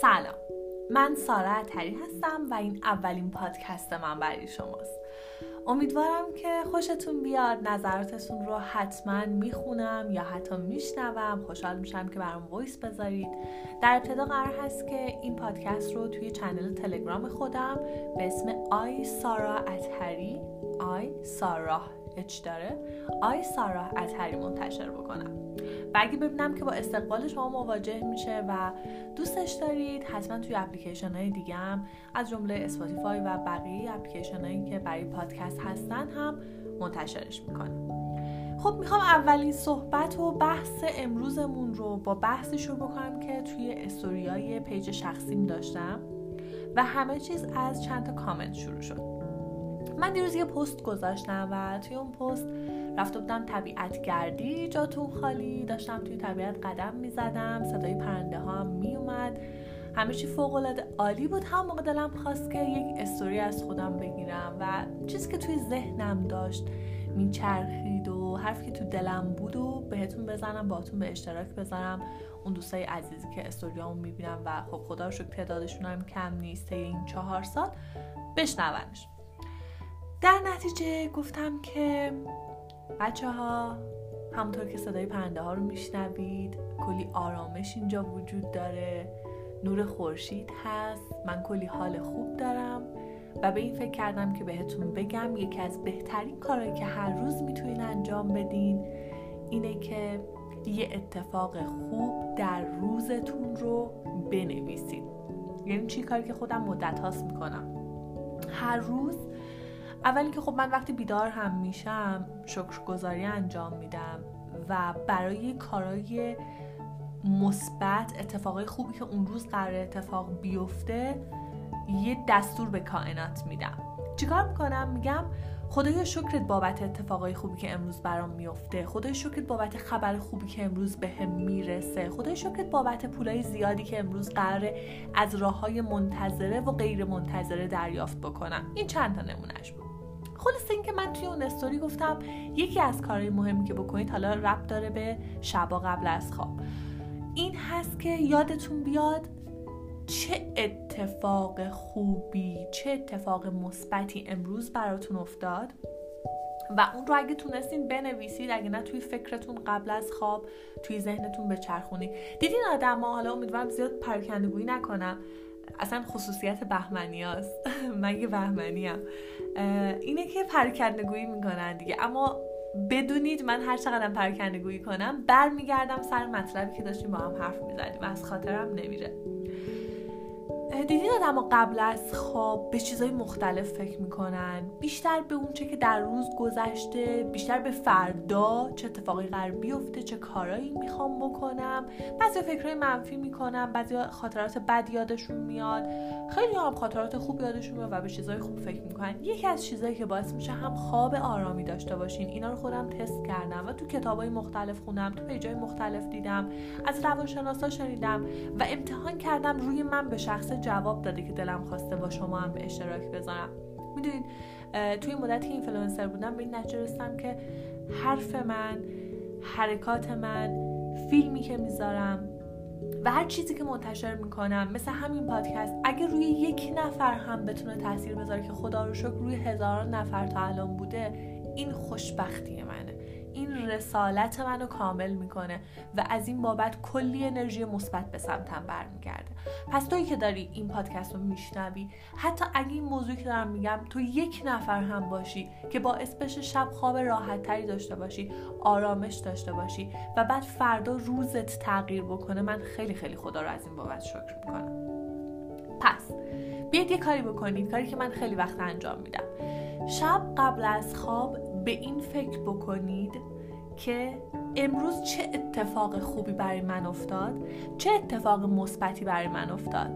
سلام. من سارا اطهری هستم و این اولین پادکست من برای شماست. امیدوارم که خوشتون بیاد نظراتتون رو حتما می‌خونم یا حتی میشنوم. خوشحال میشم که برام voice بذارید. در ابتدا قرار هست که این پادکست رو توی channel تلگرام خودم به اسم i سارا اطهری i سارا H داره i سارا اطهری منتشر بکنم. و ببینم که با استقبال شما مواجه میشه و دوستش دارید حتما توی اپلیکیشن های دیگه هم از جمله اسپاتیفای و بقیه اپلیکیشن هایی که برای پادکست هستن هم منتشرش می‌کنم. خب می‌خوام اولین صحبت و بحث امروزمون رو با بحثی شروع بکنم که توی story ای page شخصیم داشتم و همه چیز از چند تا کامنت شروع شد. من دیروز یه پست گذاشتم و توی اون پست رفته بودم طبیعت گردی جاتون خالی. داشتم توی طبیعت قدم می‌زدم صدای پرنده ها هم میومد همه چی فوق العاده عالی بود. هم موقع دلم خواست که یک استوری از خودم بگیرم و چیزی که توی ذهنم داشت میچرخید و حرفی که تو دلم بود و بهتون بزنم باهاتون به اشتراک بذارم. اون دوستای عزیزی که استوریامو می‌بینم و خب خدا رو شکر تعدادشون هم کم نیست. این چهار سال بشنونش در نتیجه گفتم که بچه ها همونطور که صدای پرنده ها رو میشنوید کلی آرامش اینجا وجود داره. نور خورشید هست. من کلی حال خوب دارم و به این فکر کردم که بهتون بگم یکی از بهترین کارهایی که هر روز می‌تونین انجام بدین اینه که یه اتفاق خوب در روزتون رو بنویسید یعنی چی؟ کاری که خودم مدت هاست می‌کنم. هر روز اولی که خب من وقتی بیدار هم میشم شکرگزاری انجام میدم و برای کارهای مثبت اتفاقای خوبی که اون روز قرار اتفاق بیفته یه دستور به کائنات میدم. چیکار می‌کنم؟ میگم خدایا شکرت بابت اتفاقای خوبی که امروز برام میفته. خدای شکرت بابت خبر خوبی که امروز به هم می‌رسه. خدای شکرت بابت پولای زیادی که امروز قراره از راه های منتظره و غیر منتظره دریافت بکنم. این چند تا نمونهش خلاص اینکه من توی اون استوری گفتم یکی از کارهای مهمی که بکنید حالا رب داره به شبا قبل از خواب. این هست که یادتون بیاد چه اتفاق خوبی چه اتفاق مثبتی امروز براتون افتاد. و اون رو اگه تونستین بنویسید اگه نه توی فکرتون قبل از خواب توی ذهنتون بچرخونید. دیدین آدم ها حالا امیدوارم زیاد پرکندگویی نکنم. اصلا خصوصیت بهمنی هست من یه بهمنی هم. اینه که پرکندگویی می‌کنن دیگه. اما بدونید من هر چقدر پرکندگویی کنم برمیگردم سر مطلبی که داشتیم با هم حرف می‌زدیم. از خاطرم نمیره. دیدین آدم قبل از خواب به چیزهای مختلف فکر می‌کنن؟ بیشتر به اون چه که در روز گذشته بیشتر به فردا چه اتفاقی قرار بیفته چه کارایی می‌خوام بکنم. بعضی فکرهای منفی می‌کنن بعضی خاطرات بد یادشون میاد. خیلی هم خاطرات خوب یادشون میاد و به چیزهای خوب فکر می‌کنن. یکی از چیزهایی که باعث میشه هم خواب آرامی داشته باشین. اینا رو خودم تست کردم و تو کتابای مختلف خوندم تو page ای مختلف دیدم از روانشناسا شنیدم و امتحان کردم روی من به شخص جواب داده که دلم خواسته با شما هم به اشتراک بذارم. می‌دونید توی مدتی اینفلوئنسر بودم به این نتیجه که حرف من حرکات من فیلمی که می‌ذارم و هر چیزی که منتشر می‌کنم مثل همین پادکست اگه روی یک نفر هم بتونه تاثیر بذاره که خدا رو شکر روی هزاران نفر تا الان بوده این خوشبختی منه. این رسالت منو کامل می‌کنه و از این بابت کلی انرژی مثبت به سمتم برمیگرده. پس تویی که داری این پادکست رو میشنوی حتی اگه این موضوعی که دارم میگم تو یک نفر هم باشی که باعث بشه شب خواب راحت تری داشته باشی آرامش داشته باشی و بعد فردا روزت تغییر بکنه من خیلی خیلی خدا رو از این بابت شکر می‌کنم. پس بیاید یه کاری بکنید کاری که من خیلی وقت انجام میدم. شب قبل از خواب به این فکر بکنید که امروز چه اتفاق خوبی برای من افتاد؟ چه اتفاق مثبتی برای من افتاد؟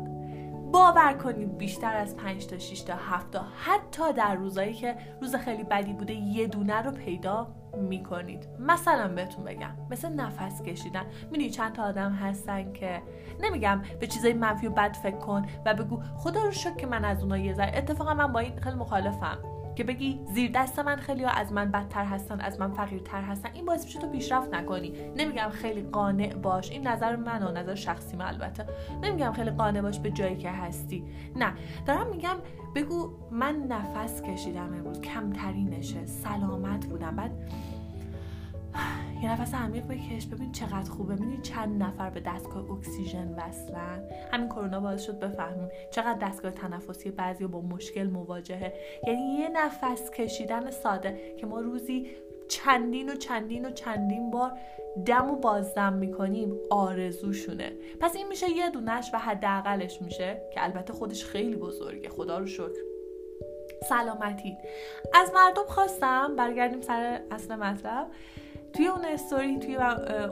باور کنید بیشتر از 5 تا 6 تا 7 تا حتی در روزایی که روز خیلی بدی بوده یه دونه رو پیدا می‌کنید. مثلا بهتون بگم مثل نفس کشیدن. می‌دونی چند تا آدم هستن که نمیگم به چیزای منفی و بد فکر کن و بگو خدا رو شکر که من از اونها یه ذره اتفاقا من با این خیلی مخالفم. که بگی زیر دست من خیلی از من بدتر هستن از من فقیرتر هستن. این باعث میشه تو پیشرفت نکنی. نمیگم خیلی قانع باش. این نظر من و نظر شخصی من البته. نمیگم خیلی قانع باش به جایی که هستی. نه. دارم میگم بگو من نفس کشیدم امروز. کمترینشه. سلامت بودم. بعد یه نفس عمیق بکش. ببین چقدر خوبه. می‌دونی چند نفر به دستگاه اکسیژن وصلن؟ همین کرونا باعث شد بفهمیم چقدر دستگاه تنفسی بعضی با مشکل مواجهه. یعنی یه نفس کشیدن ساده که ما روزی چندین و چندین و چندین بار دم و بازدم می‌کنیم آرزوشونه. پس این میشه یه دونش و حداقلش میشه که البته خودش خیلی بزرگه. خدا رو شکر. سلامتی. از مردم خواستم برگردیم سر اصل مطلب. توی اون استوری توی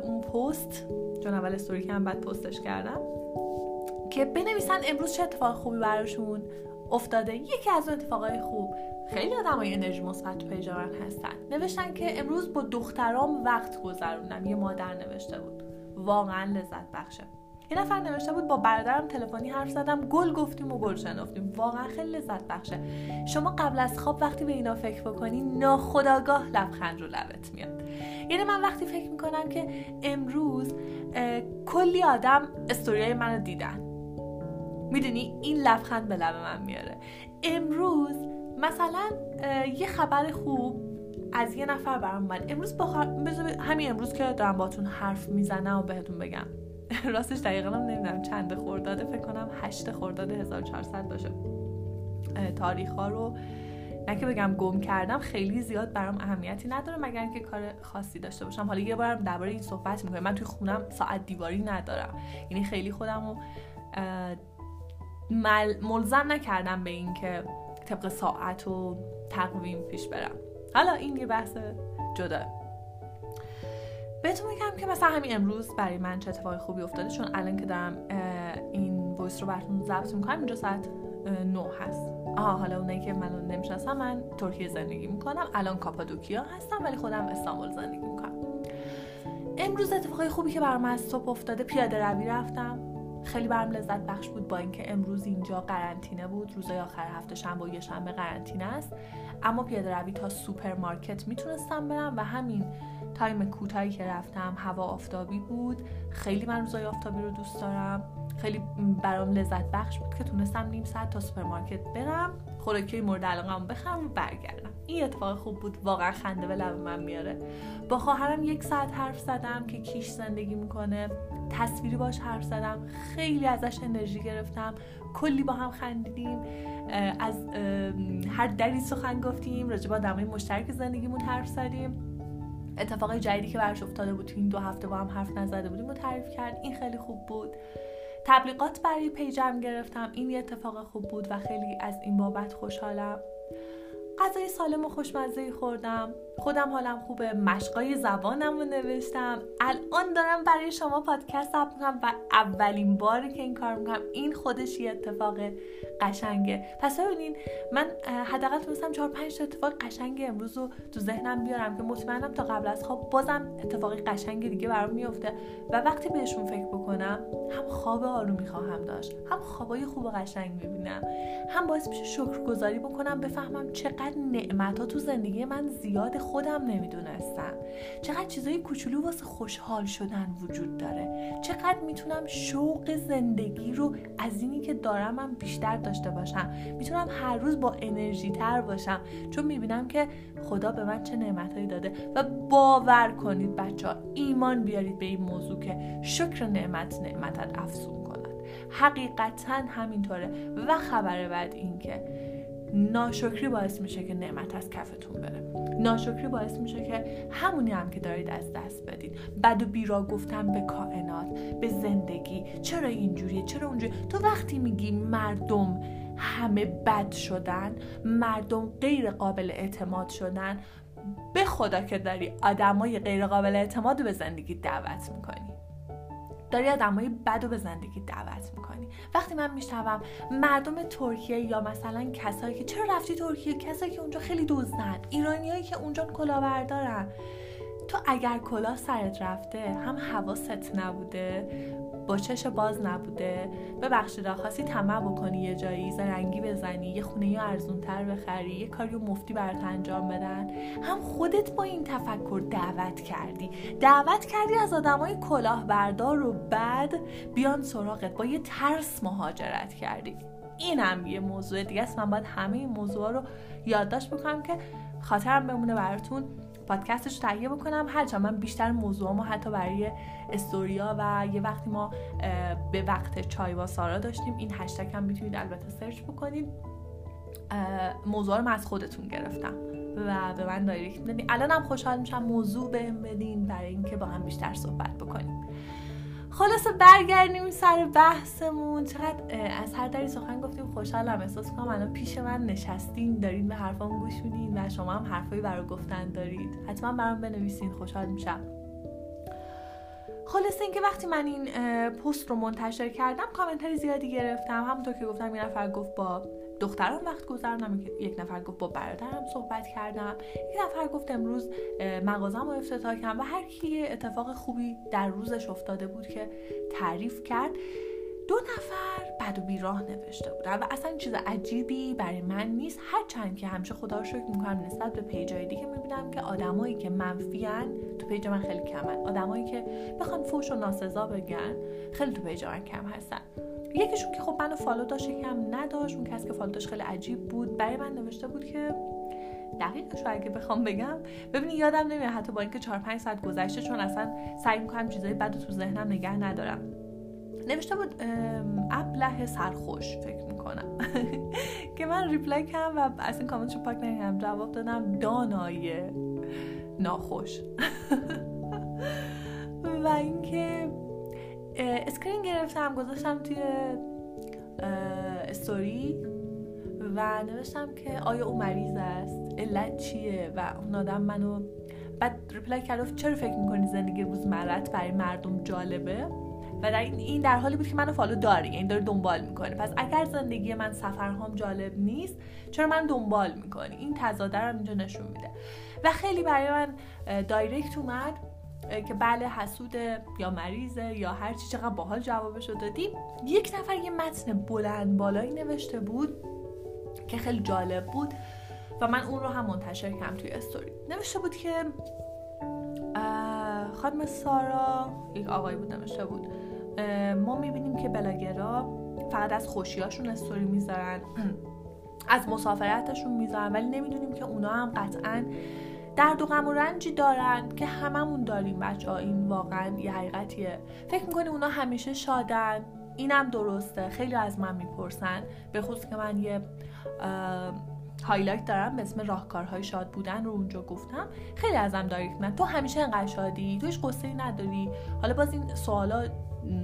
اون پست چون اول استوری که هم بعد پستش کردم که بنویسن امروز چه اتفاق خوبی براشون افتاده. یکی از اون اتفاقای خوب خیلی های انرژی مثبت تو هستن. نوشتن که امروز با دخترام وقت گذروندم. یه مادر نوشته بود. واقعا لذت بخشه. یه نفر نوشته بود با برادرم تلفنی حرف زدم گل گفتیم و گل شنفتیم واقعا خیلی لذت بخشه. شما قبل از خواب وقتی به اینا فکر بکنی ناخداگاه لبخند رو لبت میاد. یعنی من وقتی فکر می‌کنم که امروز کلی آدم استوریای منو دیدن. می‌دونی؟ این لبخند به لب من میاره. امروز مثلا یه خبر خوب از یه نفر برام اومد. امروز با همین امروز که دارم باتون حرف می‌زنم و بهتون بگم. راستش دقیقا هم نمی‌دونم چند خورداده فکر کنم هشت خورداد 1400 باشه. تاریخ ها رو نه که بگم گم کردم خیلی زیاد برام اهمیتی نداره مگر اینکه کار خاصی داشته باشم. حالا یه بارم درباره این صحبت می‌کنم من توی خونم ساعت دیواری ندارم. یعنی خیلی خودم رو ملزم نکردم به اینکه طبق ساعت و تقویم پیش برم. حالا این یه بحث جدا. بهتون میگم که مثلا همین امروز برای من چه اتفاقی خوبی افتاده چون الان که دارم این voice رو براتون ضبط می‌کنم اینجا ساعت 9 هست. آها حالا اونایی که منو نمی‌شناسن من ترکیه زندگی می‌کنم الان کاپادوکیا هستم ولی خودم استانبول زندگی می‌کنم. امروز اتفاق خوبی که برام از صبح افتاده پیاده روی رفتم. خیلی برام لذت بخش بود با اینکه امروز اینجا قرنطینه بود روزای آخر هفته شنبه و یه شنبه قرنطینه است. اما پیاده روی تا سوپرمارکت می‌تونستم برم و همین time کوتاهی که رفتم هوا آفتابی بود. خیلی من روزای آفتابی رو دوست دارم. خیلی برام لذت بخش بود که تونستم نیم ساعت تا سوپرمارکت برم خوراکی مورد علاقه‌ام بخرم و برگردم. این اتفاق خوب بود. واقعا خنده به لب من میاره. با خواهرم یک ساعت حرف زدم که کیش زندگی می‌کنه. تصویری باش حرف زدم. خیلی ازش انرژی گرفتم. کلی با هم خندیدیم. از هر دری سخن گفتیم. راجع آدمای مشترک زندگیمون حرف زدیم. اتفاقای جدیدی که براش افتاده بود تو این دو هفته با هم حرف نزده بودیم و تعریف کرد. این خیلی خوب بود. تبلیغات برای پیجم گرفتم. این یه اتفاق خوب بود و خیلی از این بابت خوشحالم. غذای سالم و خوشمزه خوردم. خودم حالم خوبه مشقای زبانم رو نوشتم. الان دارم برای شما پادکست اپ می‌کنم و اولین باری که این کار می‌کنم. این خودش یه اتفاق قشنگه. پس ببینین من حداقل تونستم چهار پنج تا اتفاق قشنگ امروز رو تو ذهنم بیارم که مطمئنم تا قبل از خواب بازم اتفاقی قشنگ دیگه برام میفته و وقتی بهشون فکر بکنم هم خواب آرومی خواهم داشت هم خوابای خوب و قشنگ می‌بینم. هم باعث میشه شکرگزاری بکنم بفهمم چقدر نعمت ها تو زندگی من زیاد خودم نمی‌دونستم. چقدر چیزای کوچولو واسه خوشحال شدن وجود داره. چقدر می‌تونم شوق زندگی رو از اینی که دارم من بیشتر داشته باشم. می‌تونم هر روز با انرژی تر باشم. چون می‌بینم که خدا به من چه نعمتهایی داده. و باور کنید بچه ها ایمان بیارید به این موضوع که شکر نعمت نعمتت افزون کند. حقیقتا همینطوره. و خبر بعد این که ناشکری باعث میشه که نعمت از کفتون بره. ناشکری باعث میشه که همونی هم که دارید از دست بدید. بد و بیرا گفتن به کائنات به زندگی. چرا اینجوریه؟ چرا اونجوری تو وقتی میگی مردم همه بد شدن مردم غیر قابل اعتماد شدن به خدا که داری آدمای غیر قابل اعتماد رو به زندگی دعوت می‌کنی. داری آدمای بد رو به زندگی دعوت می‌کنی. وقتی من میشنوم مردم ترکیه یا مثلا کسایی که چرا رفتی ترکیه؟ کسایی که اونجا خیلی دزدن ایرانیایی که اونجا کلاهبردارن. تو اگر کلاه سرت رفته هم حواست نبوده با چش باز نبوده. ببخشید خواستی طمع بکنی یه جایی زرنگی بزنی یه خونه یا ارزونتر بخری یه کاری مفتی برات انجام بدن. هم خودت با این تفکر دعوت کردی. دعوت کردی از آدمای کلاهبردار و بعد بیان سراغت. با یه ترس مهاجرت کردی. اینم یه موضوع دیگه است. من باید همه این موضوع رو یادداشت بکنم که خاطرم بمونه براتون. پادکستش رو تهیه بکنم. هرچند من بیشتر موضوع ما حتی برای استوریا و یه وقتی ما به وقت چای با سارا داشتیم این هشتگ هم می‌تونید البته سرچ بکنید. موضوع رو من از خودتون گرفتم و به من دایرکت میدنی الان هم خوشحال میشم موضوع بهم بدین برای اینکه با هم بیشتر صحبت بکنیم. خلاصه برگردیم سر بحثمون. چقدر از هر دری سخن گفتیم خوشحالم. احساس کنم الان پیش من نشستین دارین به حرفام گوش میدین و شما هم حرفایی برای گفتن دارید. حتما برام بنویسین. خوشحال میشم. خلاصه اینکه وقتی من این پست رو منتشر کردم کامنتری زیادی گرفتم. همونطور که گفتم یه نفر گفت با دخترم وقت گذرنم یک نفر گفت با برادرم صحبت کردم. یک نفر گفت امروز مغازم رو افتتاح کردم و هر کی اتفاق خوبی در روزش افتاده بود که تعریف کرد دو نفر بد و بیراه نوشته بودن و اصلا چیز عجیبی برای من نیست. هرچند که همیشه خدا رو شکر می‌کنم نسبت به پیجای دیگه می‌بینم که آدمایی که منفیان تو پیج من خیلی کمن. آدمایی که بخوان فوش و ناسزا بگن خیلی تو page من کم هستن. یکیشون که خب منو follow داشت یکیم نداشت اون کسی که follow داشت خیلی عجیب بود. برای من نوشته بود که دقیقش اگه بخوام بگم ببینی یادم نمیاد حتی با اینکه 4 5 ساعت گذشته چون اصلا سعی می‌کنم چیزای بد تو ذهنم نگه ندارم. نوشته بود ابله سرخوش فکر می‌کنم. که من reply کردم و از این کامنتشو پاک نکردم. جواب دادم دانای ناخوش. و اینکه screen گرفتم گذاشتم توی استوری و نوشتم که آیا او مریض است؟ علت چیه؟ و اون آدم منو بعد reply کرد چرا فکر می‌کنی زندگی روزمرت برای مردم جالبه؟ و در این در حالی بود که منو follow داری یعنی داره دنبال می‌کنه. پس اگر زندگی من سفرهام جالب نیست چرا من دنبال می‌کنی؟ این تضاده رو اینجا نشون میده. و خیلی برای من دایرکت اومد. که بله حسوده یا مریضه یا هر چی چقدر باحال جوابش رو دادیم. یک نفر یه متن بلند بالایی نوشته بود که خیلی جالب بود و من اون رو هم منتشر کردم توی استوری. نوشته بود که خانم سارا یک آقای بود نوشته بود ما می‌بینیم که بلاگرا فقط از خوشیاشون استوری می‌ذارن از مسافرتشون می‌ذارن ولی نمی‌دونیم که اونا هم قطعا درد و غم و رنجی دارن که هممون داریم بچه ها. این واقعا یه حقیقتیه. فکر می‌کنی اونا همیشه شادن؟ اینم درسته. خیلی از من می‌پرسن. به خصوص که من یه highlight دارم به اسم راهکارهای شاد بودن رو اونجا گفتم. خیلی ازم دارید نه تو همیشه انقدر شادی؟ تو هیچ غصه نداری؟ حالا باز این سوالا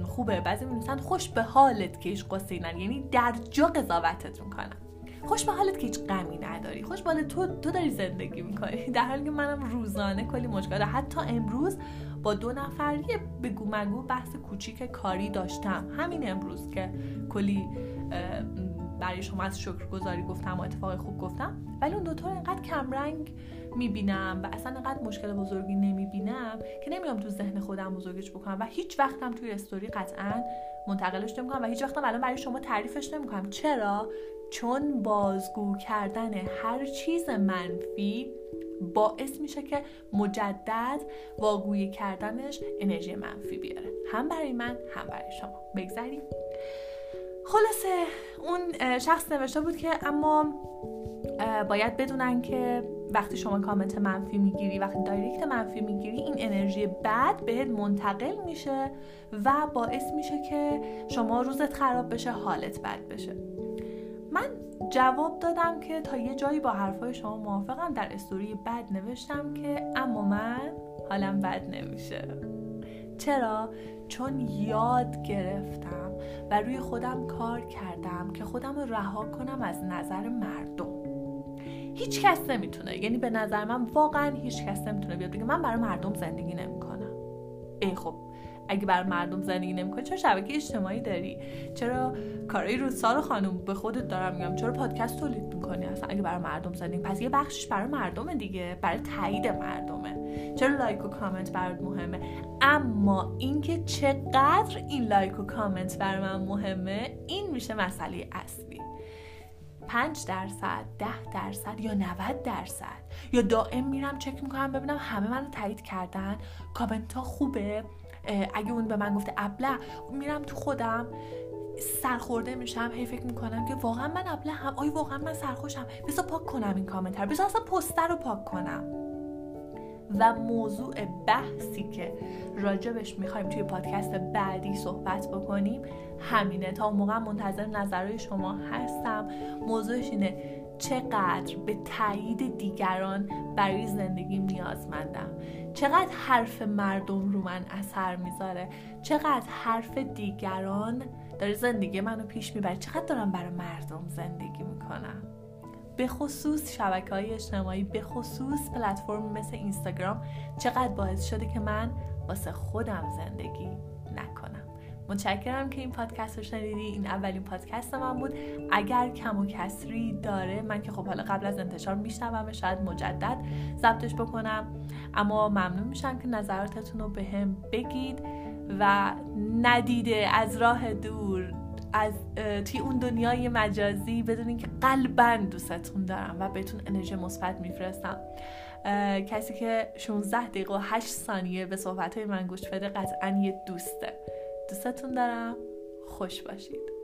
خوبه. بعضی می‌نویسن خوش به حالت که هیچ قصه یعنی در جا قضاوتت می‌کنم خوش به حالت که هیچ غمی نداری. خوش به تو تو داری زندگی می‌کنی. در حالی که منم روزانه کلی مشکل حتی امروز با دو نفر یه بگو مگو بحث کوچیک کاری داشتم. همین امروز که کلی برای شما از شکرگزاری گفتم و اتفاق خوب گفتم. ولی اون دوتا اینقدر کمرنگ می‌بینم و اصلا اینقدر مشکل بزرگی نمی‌بینم که نمیام تو ذهن خودم بزرگش بکنم و هیچ وقتم توی استوری قطعا منتقلش نمی‌کنم و هیچ وقتم الان برای شما تعریفش نمی‌کنم. چرا؟ چون بازگو کردن هر چیز منفی باعث میشه که مجدد واگویی کردنش انرژی منفی بیاره. هم برای من هم برای شما. بگذاریم خلاصه اون شخص نوشته بود که اما باید بدونن که وقتی شما کامنت منفی می‌گیری وقتی دایرکت منفی می‌گیری این انرژی بد بهت منتقل میشه و باعث میشه که شما روزت خراب بشه حالت بد بشه. من جواب دادم که تا یه جایی با حرفای شما موافقم. در استوری بد نوشتم که اما من حالم بد نمیشه. چرا؟ چون یاد گرفتم و روی خودم کار کردم که خودم رو رها کنم از نظر مردم. هیچ کس نمی‌تونه یعنی به نظر من واقعا هیچ کس نمی‌تونه بیاد بگه من برای مردم زندگی نمی‌کنم. ای خب اگه بر مردم زندگی نمی‌کنی چرا شبکه اجتماعی داری؟ چرا کارهای رو سارا خانم به خودت دارم میگم؟ چرا پادکست تولید می‌کنی؟ اصلا اگه برای مردم زندگی پس یه بخشش برای مردم دیگه برای تایید مردمه. چرا لایک و کامنت برات مهمه؟ اما اینکه چقدر این لایک و کامنت بر من مهمه این میشه مسئله اصلی. 5 درصد 10 درصد یا 90 درصد. یا دائم میرم چک می‌کنم ببینم همه منو تایید کردن. کامنت ها خوبه اگه اون به من گفته ابله میرم تو خودم. سرخورده میشم هی فکر می‌کنم که واقعا من ابله هم آیا واقعا من سرخوشم. بذار پاک کنم این کامنت رو. بذار اصلا پستر رو پاک کنم. و موضوع بحثی که راجبش می‌خوایم توی پادکست بعدی صحبت بکنیم همینه. تا موقع منتظر نظرهای شما هستم. موضوعش اینه چقدر به تایید دیگران برای زندگیم نیازمندم. چقدر حرف مردم رو من اثر می‌ذاره. چقدر حرف دیگران داره زندگی منو پیش می‌بره. چقدر دارم برای مردم زندگی می‌کنم. به خصوص شبکه های اجتماعی به خصوص پلتفرم مثل اینستاگرام چقدر باعث شده که من واسه خودم زندگی نکنم. متشکرم که این پادکست رو شنیدی. این اولین پادکست من بود. اگر کم و کسری داره من که خب حالا قبل از انتشار میشنوم شاید مجدد ضبطش بکنم. اما ممنون میشم که نظراتتون رو به هم بگید و ندیده از راه دور از توی اون دنیای مجازی بدونین که قلبا دوستتون دارم و بهتون انرژی مثبت میفرستم. کسی که 16 دقیقه و 8 ثانیه به صحبت های من گوش بده قطعا یه دوسته. دوستتون دارم. خوش باشید.